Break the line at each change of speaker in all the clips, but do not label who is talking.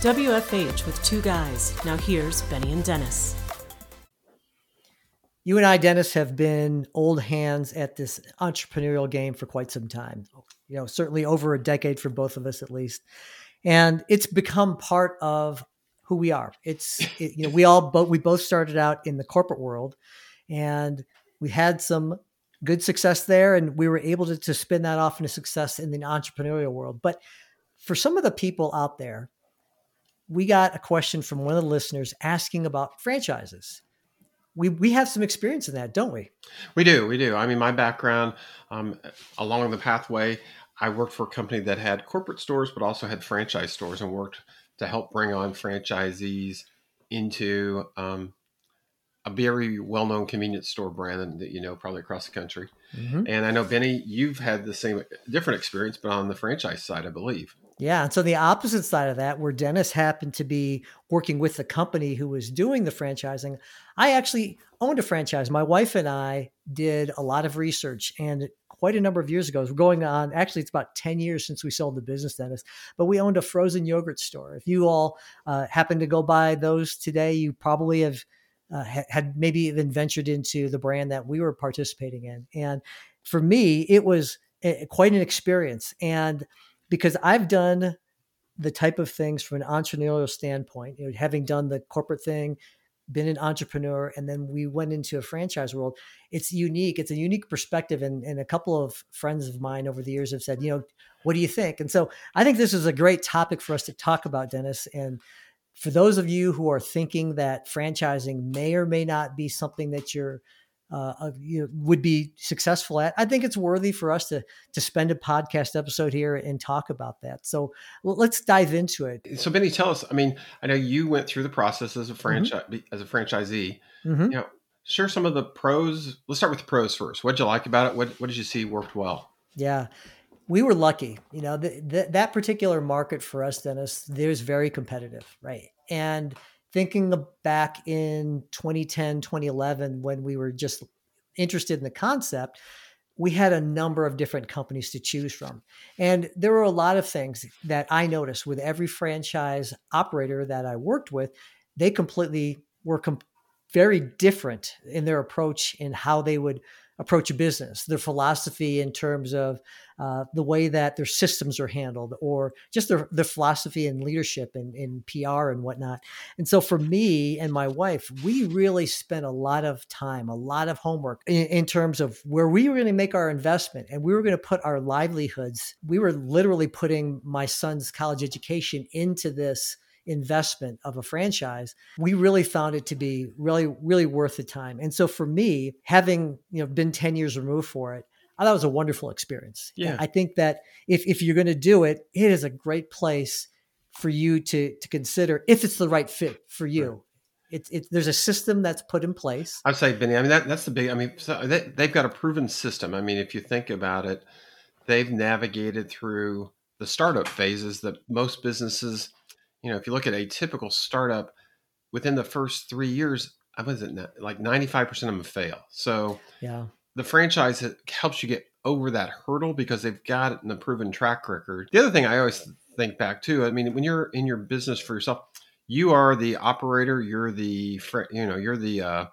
WFH with two guys. Now here's Benny and Dennis.
You and I, Dennis, have been old hands at this entrepreneurial game for quite some time. You know, certainly over a decade for both of us at least. And it's become part of who we are. It's it, you know, we all both we both started out in the corporate world and we had some good success there and we were able to, to spin that off into success in the entrepreneurial world. But for some of the people out there, we got a question from one of the listeners asking about franchises. We, we have some experience in that, don't we?
We do. We do. I mean, my background um, along the pathway, I worked for a company that had corporate stores, but also had franchise stores and worked to help bring on franchisees into um, a very well-known convenience store brand that you know probably across the country. Mm-hmm. And I know Benny, you've had the same different experience, but on the franchise side, I believe.
Yeah, and so the opposite side of that, where Dennis happened to be working with the company who was doing the franchising, I actually owned a franchise. My wife and I did a lot of research, and quite a number of years ago, going on. Actually, it's about ten years since we sold the business, Dennis. But we owned a frozen yogurt store. If you all uh, happen to go by those today, you probably have uh, had maybe even ventured into the brand that we were participating in. And for me, it was a, quite an experience. And because I've done the type of things from an entrepreneurial standpoint, you know, having done the corporate thing, been an entrepreneur, and then we went into a franchise world. It's unique. It's a unique perspective. And, and a couple of friends of mine over the years have said, you know, what do you think? And so I think this is a great topic for us to talk about, Dennis. And for those of you who are thinking that franchising may or may not be something that you're uh, you know, would be successful at, I think it's worthy for us to to spend a podcast episode here and talk about that. So let's dive into it.
So Benny, tell us. I mean, I know you went through the process as a franchise mm-hmm. as a franchisee. Mm-hmm. You know, share some of the pros. Let's start with the pros first. What did you like about it? What What did you see worked well?
Yeah, we were lucky. You know, the, the, that particular market for us, Dennis, there's very competitive, right? And thinking back in 2010, 2011, when we were just interested in the concept, we had a number of different companies to choose from. And there were a lot of things that I noticed with every franchise operator that I worked with, they completely were very different in their approach in how they would approach a business, their philosophy in terms of uh, the way that their systems are handled, or just their, their philosophy and leadership and in, PR and whatnot. And so for me and my wife, we really spent a lot of time, a lot of homework in, in terms of where we were going to make our investment and we were going to put our livelihoods. We were literally putting my son's college education into this investment of a franchise, we really found it to be really, really worth the time. And so for me, having you know been 10 years removed for it, I thought it was a wonderful experience. Yeah. I think that if if you're going to do it, it is a great place for you to to consider if it's the right fit for you. Right. It's it, there's a system that's put in place.
I'd say, Benny. I mean, that that's the big. I mean, so they, they've got a proven system. I mean, if you think about it, they've navigated through the startup phases that most businesses you know, if you look at a typical startup, within the first three years, I was it like ninety five percent of them fail. So yeah, the franchise helps you get over that hurdle because they've got a proven track record. The other thing I always think back to, I mean, when you're in your business for yourself, you are the operator, you're the you know, you're the uh,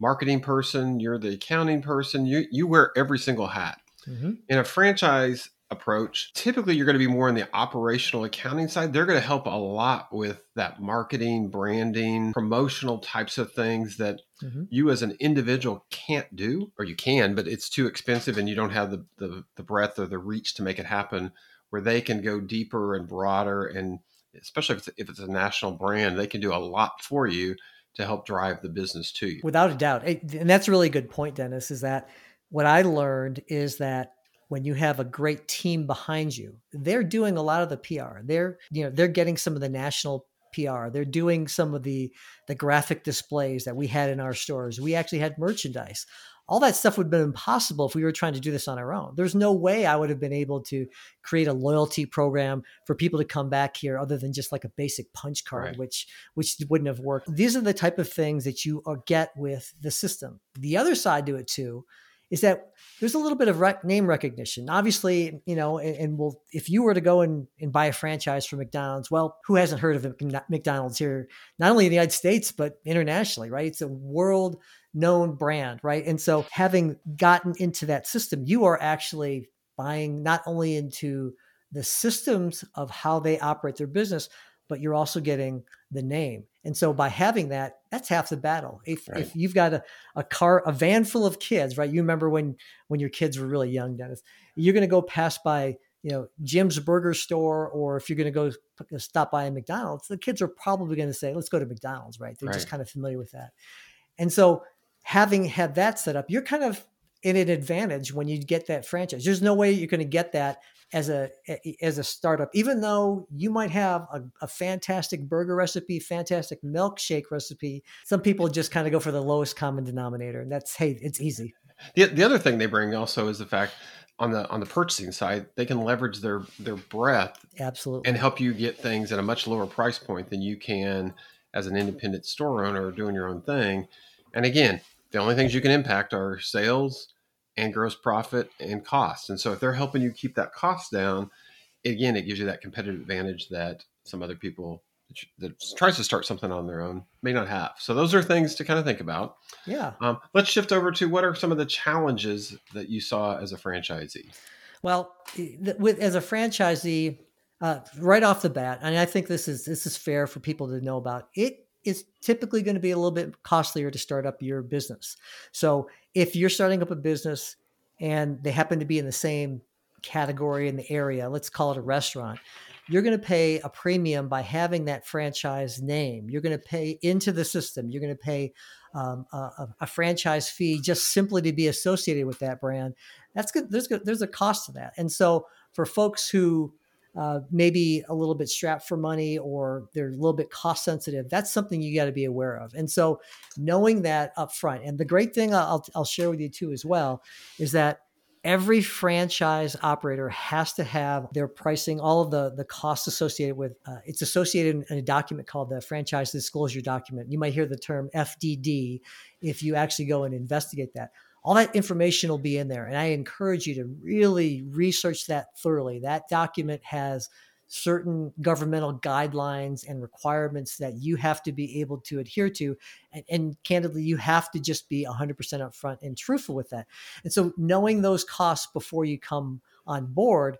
marketing person, you're the accounting person. You you wear every single hat. Mm-hmm. In a franchise, approach. Typically, you're going to be more on the operational accounting side. They're going to help a lot with that marketing, branding, promotional types of things that mm-hmm. you as an individual can't do, or you can, but it's too expensive and you don't have the, the, the breadth or the reach to make it happen where they can go deeper and broader. And especially if it's, if it's a national brand, they can do a lot for you to help drive the business to you.
Without a doubt. And that's a really good point, Dennis, is that what I learned is that when you have a great team behind you they're doing a lot of the pr they're you know they're getting some of the national pr they're doing some of the the graphic displays that we had in our stores. We actually had merchandise. All that stuff would have been impossible if we were trying to do this on our own. There's no way i would have been able to create a loyalty program for people to come back here other than just like a basic punch card right. which which wouldn't have worked. These are the type of things that you uh, get with the system. The other side to it too is that there's a little bit of rec- name recognition. Obviously, you know, and, and if you were to go and, and buy a franchise for McDonald's, well, who hasn't heard of McDonald's here, not only in the United States, but internationally, right? It's a world known brand, right? And so having gotten into that system, you are actually buying not only into the systems of how they operate their business, but you're also getting the name. And so by having that, that's half the battle. If, right. if you've got a, a car, a van full of kids, right? You remember when when your kids were really young, Dennis, you're going to go pass by, you know, Jim's burger store, or if you're going to go uh, stop by a McDonald's, the kids are probably going to say, let's go to McDonald's, right? They're right. just kind of familiar with that. And so having had that set up, you're kind of in an advantage when you get that franchise. There's no way you're going to get that as a as a startup even though you might have a, a, fantastic burger recipe fantastic milkshake recipe. Some people just kind of go for the lowest common denominator and that's hey it's easy.
The, the other thing they bring also is the fact on the on the purchasing side they can leverage their their breadth
absolutely.
and help you get things at a much lower price point than you can as an independent store owner doing your own thing. And again the only things you can impact are sales and gross profit and cost. And so if they're helping you keep that cost down, again, it gives you that competitive advantage that some other people that tries to start something on their own may not have. So those are things to kind of think about.
Yeah.
Um, let's shift over to what are some of the challenges that you saw as a franchisee.
Well, with as a franchisee, uh, right off the bat, and I think this is this is fair for people to know about. It is typically going to be a little bit costlier to start up your business. So if you're starting up a business and they happen to be in the same category in the area, let's call it a restaurant, you're going to pay a premium by having that franchise name. You're going to pay into the system. You're going to pay um, a, a, franchise fee just simply to be associated with that brand. That's good. There's good, there's a cost to that. And so for folks who uh, maybe a little bit strapped for money or they're a little bit cost sensitive, that's something you got to be aware of. And so knowing that up front, and the great thing I'll, I'll share with you too as well is that every franchise operator has to have their pricing all of the the costs associated with uh, it's associated in a document called the franchise disclosure document you might hear the term fdd if you actually go and investigate that all that information will be in there. And I encourage you to really research that thoroughly. That document has certain governmental guidelines and requirements that you have to be able to adhere to. And, and, candidly, you have to just be 100% upfront and truthful with that. And so, knowing those costs before you come on board,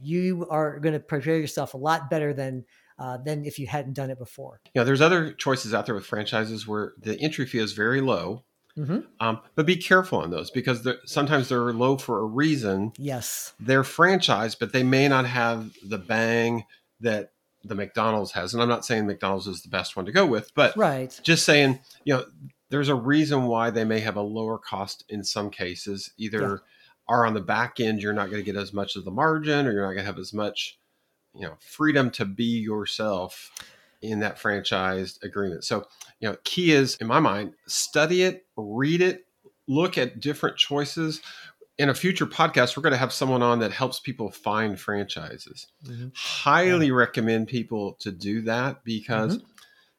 you are going to prepare yourself a lot better than. Uh, than if you hadn't done it before.
Yeah, there's other choices out there with franchises where the entry fee is very low, Mm-hmm. Um, but be careful on those because they're, sometimes they're low for a reason.
Yes.
They're franchised, but they may not have the bang that the McDonald's has. And I'm not saying McDonald's is the best one to go with, but
right.
just saying, you know, there's a reason why they may have a lower cost in some cases. Either yeah. are on the back end, you're not going to get as much of the margin, or you're not going to have as much, you know, freedom to be yourself in that franchised agreement. So, you know, key is in my mind, study it, read it, look at different choices. In a future podcast, we're going to have someone on that helps people find franchises. Mm-hmm. Highly yeah. recommend people to do that because mm-hmm.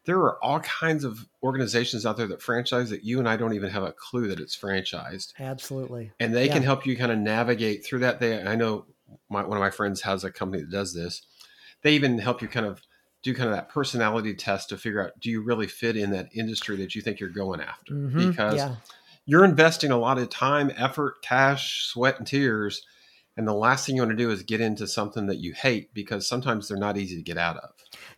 there are all kinds of organizations out there that franchise that you and I don't even have a clue that it's franchised.
Absolutely.
And they yeah. can help you kind of navigate through that. They, I know my, one of my friends has a company that does this. They even help you kind of do kind of that personality test to figure out do you really fit in that industry that you think you're going after? Mm-hmm, because yeah. you're investing a lot of time effort cash sweat and tears and the last thing you want to do is get into something that you hate because sometimes they're not easy to get out of.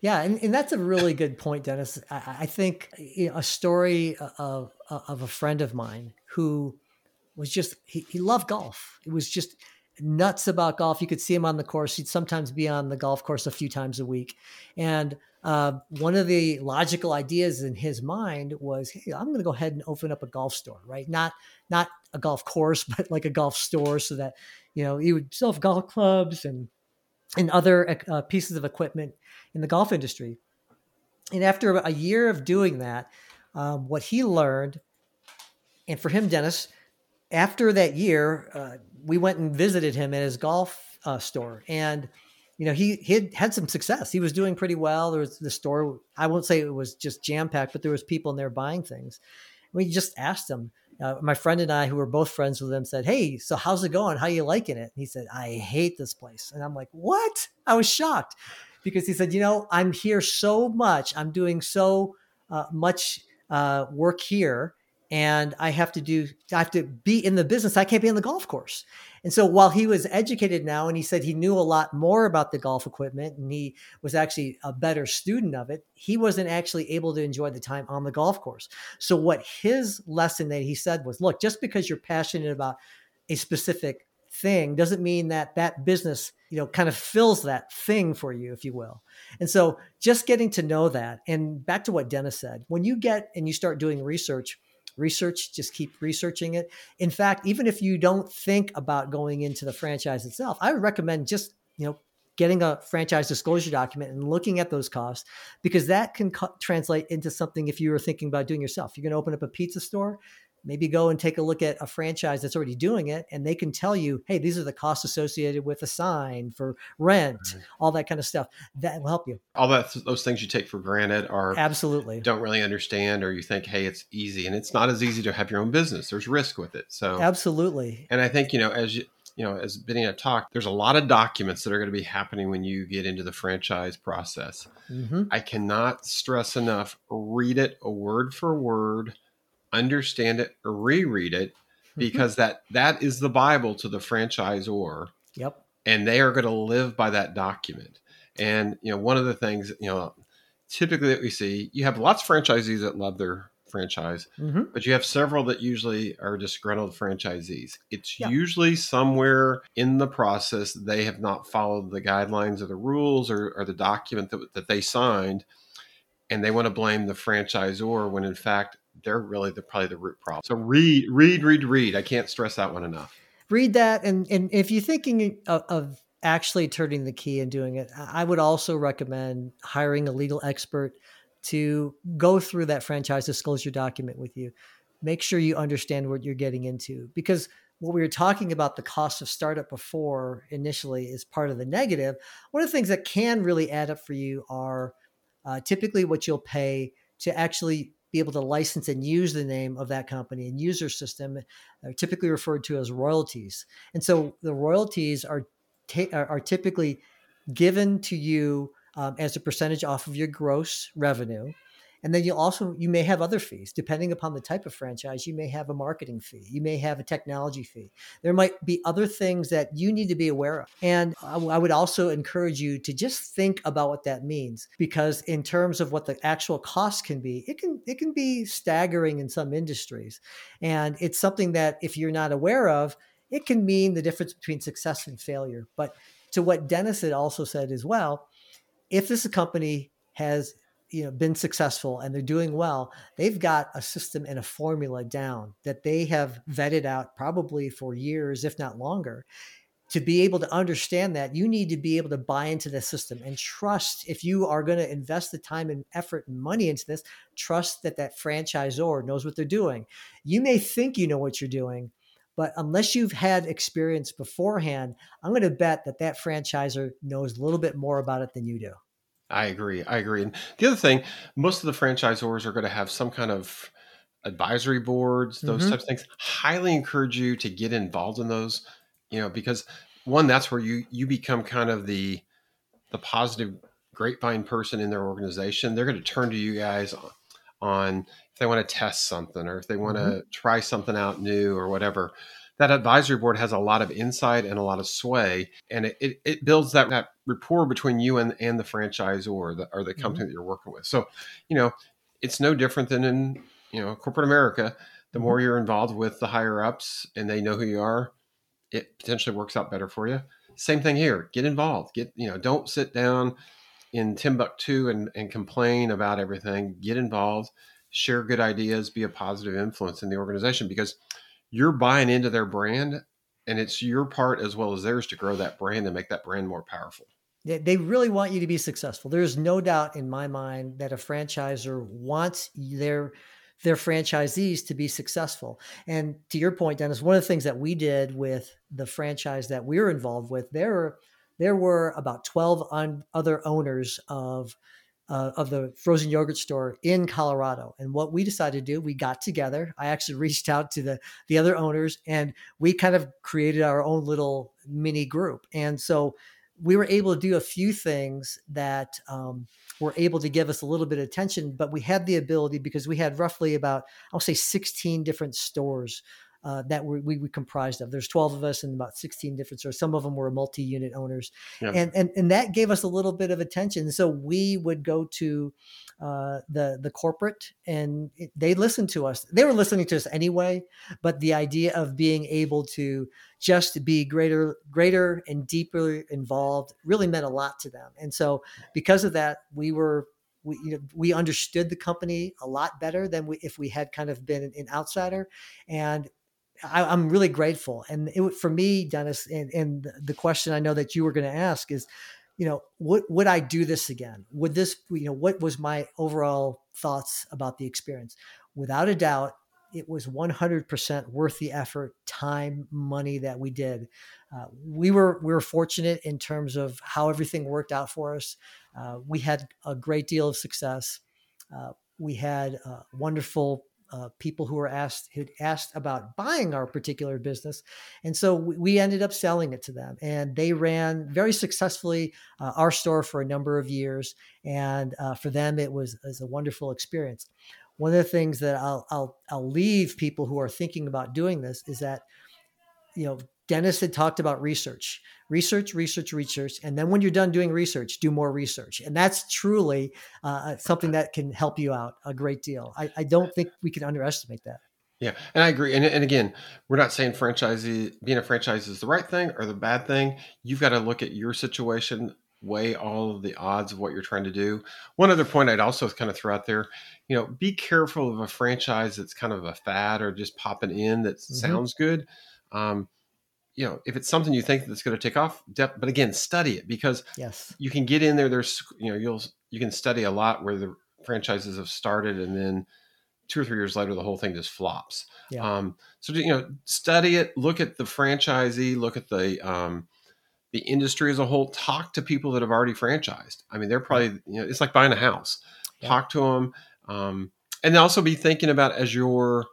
Yeah and, and that's a really good point dennis. I, I think a story of, of a friend of mine who was just he, he loved golf. It was just nuts about golf. You could see him on the course. He'd sometimes be on the golf course a few times a week. And uh, one of the logical ideas in his mind was, "Hey, I'm going to go ahead and open up a golf store, right? Not not a golf course, but like a golf store, so that you know he would sell golf clubs and and other uh, pieces of equipment in the golf industry." And after a year of doing that, um, what he learned, and for him, Dennis, after that year, uh, we went and visited him at his golf uh, store, and you know he he had, had some success. He was doing pretty well. There was the store. I won't say it was just jam packed, but there was people in there buying things. We just asked him, uh, my friend and I, who were both friends with him, said, "Hey, so how's it going? How you liking it?" And he said, "I hate this place," and I'm like, "What?" I was shocked because he said, "You know, I'm here so much. I'm doing so uh, much uh, work here." And I have to do, I have to be in the business. I can't be on the golf course. And so while he was educated now and he said he knew a lot more about the golf equipment and he was actually a better student of it, he wasn't actually able to enjoy the time on the golf course. So what his lesson that he said was, look, just because you're passionate about a specific thing doesn't mean that that business you know kind of fills that thing for you if you will and so just getting to know that and back to what dennis said when you get and you start doing research research just keep researching it. In fact even if you don't think about going into the franchise itself i would recommend just you know getting a franchise disclosure document and looking at those costs because that can co- translate into something if you were thinking about doing yourself. You're going to open up a pizza store maybe go and take a look at a franchise that's already doing it and they can tell you hey these are the costs associated with a sign for rent right. all that kind of stuff that will help you
all that those things you take for granted are
absolutely
don't really understand or you think hey it's easy and it's not as easy to have your own business there's risk with it so
absolutely
and i think you know as you you know, as Benny and I talked, there's a lot of documents that are going to be happening when you get into the franchise process. Mm-hmm. I cannot stress enough read it a word for word understand it, reread it, mm-hmm. because that that is the Bible to the franchisor.
Yep.
And they are going to live by that document. And you know, one of the things you know, typically that we see, you have lots of franchisees that love their franchise, mm-hmm. but you have several that usually are disgruntled franchisees. It's usually somewhere in the process they have not followed the guidelines or the rules or, or the document that, that they signed, and they want to blame the franchisor when in fact they're really the probably the root problem. So read, read, read, read. I can't stress that one enough.
Read that, and and if you're thinking of, of actually turning the key and doing it, I would also recommend hiring a legal expert to go through that franchise disclosure document with you. Make sure you understand what you're getting into because what we were talking about the cost of startup before initially is part of the negative. One of the things that can really add up for you are uh, typically what you'll pay to actually be able to license and use the name of that company and user system are typically referred to as royalties. And so the royalties are ta- are typically given to you um, as a percentage off of your gross revenue and then you also you may have other fees. Depending upon the type of franchise you may have a marketing fee you may have a technology fee. There might be other things that you need to be aware of. And i would also encourage you to just think about what that means because in terms of what the actual cost can be it can it can be staggering in some industries. And it's something that if you're not aware of it can mean the difference between success and failure. But to what dennis had also said as well if this company has you know been successful and they're doing well they've got a system and a formula down that they have mm. vetted out probably for years if not longer. To be able to understand that you need to be able to buy into the system and trust if you are going to invest the time and effort and money into this trust that that franchisor knows what they're doing. You may think you know what you're doing but unless you've had experience beforehand i'm going to bet that that franchisor knows a little bit more about it than you do
I agree. I agree. And the other thing, most of the franchisors are going to have some kind of advisory boards, those mm-hmm. types of things. Highly encourage you to get involved in those, you know, because one, that's where you you become kind of the the positive grapevine person in their organization. They're going to turn to you guys on if they want to test something or if they want to mm-hmm. try something out new or whatever that advisory board has a lot of insight and a lot of sway, and it, it, it builds that, that rapport between you and, and the franchisor or the, or the company mm-hmm. that you're working with. So, you know, it's no different than in, you know, corporate America. The more mm-hmm. you're involved with the higher ups and they know who you are, it potentially works out better for you. Same thing here. Get involved. Get, you know, don't sit down in Timbuktu and, and complain about everything. Get involved, share good ideas, be a positive influence in the organization because – you're buying into their brand and it's your part as well as theirs to grow that brand and make that brand more powerful.
They really want you to be successful. There's no doubt in my mind that a franchisor wants their their franchisees to be successful. And to your point, Dennis, one of the things that we did with the franchise that we were involved with, there there were about 12 un, other owners of uh, of the frozen yogurt store in Colorado. And what we decided to do, we got together. I actually reached out to the the other owners, and we kind of created our own little mini group. And so we were able to do a few things that um, were able to give us a little bit of attention, but we had the ability because we had roughly about I'll say 16 different stores uh, that we, we, we comprised of. There's 12 of us and about 16 different stores. Some of them were multi-unit owners, and, and and that gave us a little bit of attention. So we would go to uh, the the corporate, and it, they listened to us. They were listening to us anyway, but the idea of being able to just be greater greater and deeper involved really meant a lot to them. And so because of that, we were we you know, we understood the company a lot better than we, if we had kind of been an outsider and I, am really grateful. And it, for me, Dennis, and, and the question I know that you were going to ask is, you know, would would I do this again? Would this, you know, what was my overall thoughts about the experience? Without a doubt, it was 100% worth the effort, time, money that we did. Uh, we were we were fortunate in terms of how everything worked out for us. Uh, we had a great deal of success. Uh, we had wonderful uh, people who were asked who'd asked about buying our particular business, and so we, we ended up selling it to them, and they ran very successfully uh, our store for a number of years, and uh, for them it was, was a wonderful experience. One of the things that I'll, I'll I'll leave people who are thinking about doing this is that you know Dennis had talked about research, research, research, research. And then when you're done doing research, do more research. And that's truly uh, something that can help you out a great deal. I, I, don't think we can underestimate that.
Yeah. And I agree. And, and again, we're not saying franchisee, being a franchise is the right thing or the bad thing. You've got to look at your situation, weigh all of the odds of what you're trying to do. One other point I'd also kind of throw out there, you know, be careful of a franchise that's kind of a fad or just popping in that mm-hmm. sounds good. Um, you know, if it's something you think that's going to take off, but again, study it because
yes,
you can get in there. There's, you know, you'll, you can study a lot where the franchises have started and then two or three years later, the whole thing just flops. Yeah. Um, so, you know, study it, look at the franchisee, look at the, um, the industry as a whole, talk to people that have already franchised. I mean, they're probably, you know, it's like buying a house, yeah. talk to them. Um, and also be thinking about as you're,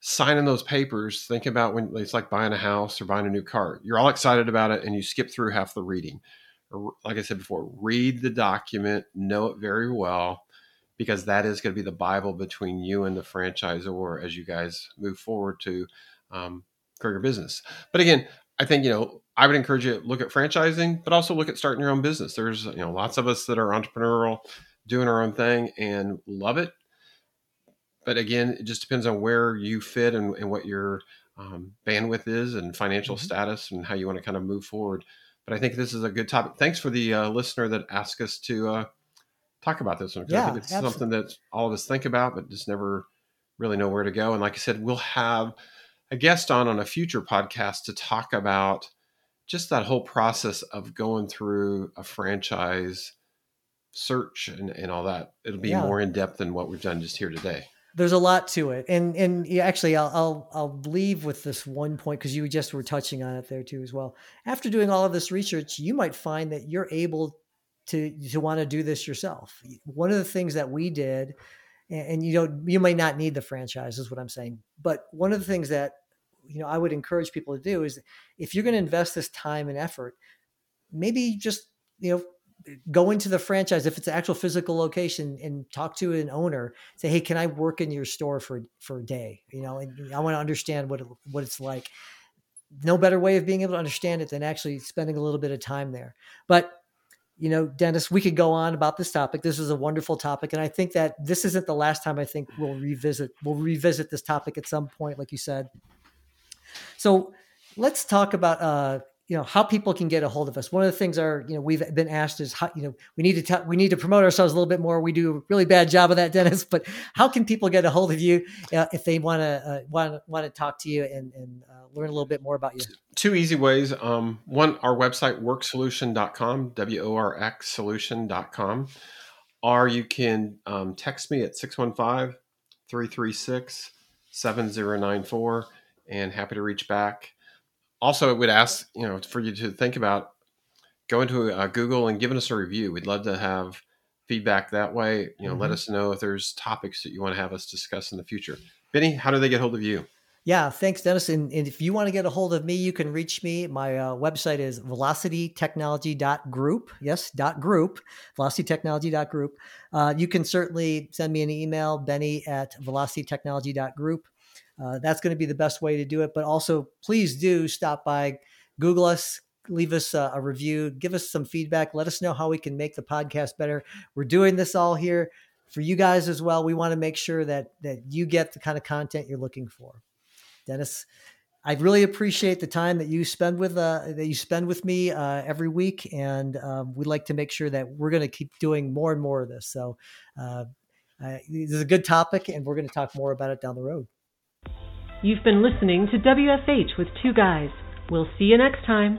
signing those papers, think about when it's like buying a house or buying a new car. You're all excited about it and you skip through half the reading. Like I said before, read the document, know it very well, because that is going to be the Bible between you and the franchisor as you guys move forward to um, grow your business. But again, I think, you know, I would encourage you to look at franchising, but also look at starting your own business. There's, you know, lots of us that are entrepreneurial, doing our own thing and love it but again, it just depends on where you fit and, and what your um, bandwidth is and financial mm-hmm. status and how you want to kind of move forward. But I think this is a good topic. Thanks for the uh, listener that asked us to uh, talk about this one.
Yeah,
I think it's absolutely. something that all of us think about, but just never really know where to go. And like I said, we'll have a guest on on a future podcast to talk about just that whole process of going through a franchise search and, and all that. It'll be yeah. more in depth than what we've done just here today
there's a lot to it. And and actually I'll, I'll i'll leave with this one point because you just were touching on it there too as well. After doing all of this research you might find that you're able to to want to do this yourself. One of the things that we did and, and you know you may not need the franchise is what i'm saying but one of the things that you know i would encourage people to do is if you're going to invest this time and effort maybe just you know go into the franchise if it's an actual physical location and talk to an owner say hey can i work in your store for for a day? You know and i want to understand what it, what it's like. No better way of being able to understand it than actually spending a little bit of time there. But you know dennis we could go on about this topic. This is a wonderful topic and i think that this isn't the last time i think we'll revisit we'll revisit this topic at some point like you said. So let's talk about uh you know how people can get a hold of us. One of the things are you know we've been asked is how you know we need to tell we need to promote ourselves a little bit more. We do a really bad job of that dennis but how can people get a hold of you uh, if they want to want want to talk to you and, and uh, learn a little bit more about you?
Two easy ways um, one our website worxsolution.com w-o-r-x solution.com or you can um, text me at 615 336 7094 and happy to reach back also, it would ask you know for you to think about going to uh, Google and giving us a review. We'd love to have feedback that way. You know, mm-hmm. let us know if there's topics that you want to have us discuss in the future. Benny, how do they get hold of you?
Yeah, thanks, Dennis. And, and, if you want to get a hold of me, you can reach me. My uh, website is velocitytechnology.group. Yes, dot group, velocitytechnology.group. Uh, you can certainly send me an email, benny at velocitytechnology.group. Uh, that's going to be the best way to do it. But also, please do stop by, Google us, leave us a, a review, give us some feedback, let us know how we can make the podcast better. We're doing this all here for you guys as well. We want to make sure that that you get the kind of content you're looking for. Dennis, I really appreciate the time that you spend with uh, that you spend with me uh, every week, and um, we'd like to make sure that we're going to keep doing more and more of this. So, uh, this is a good topic, and we're going to talk more about it down the road.
You've been listening to WFH with two guys. We'll see you next time.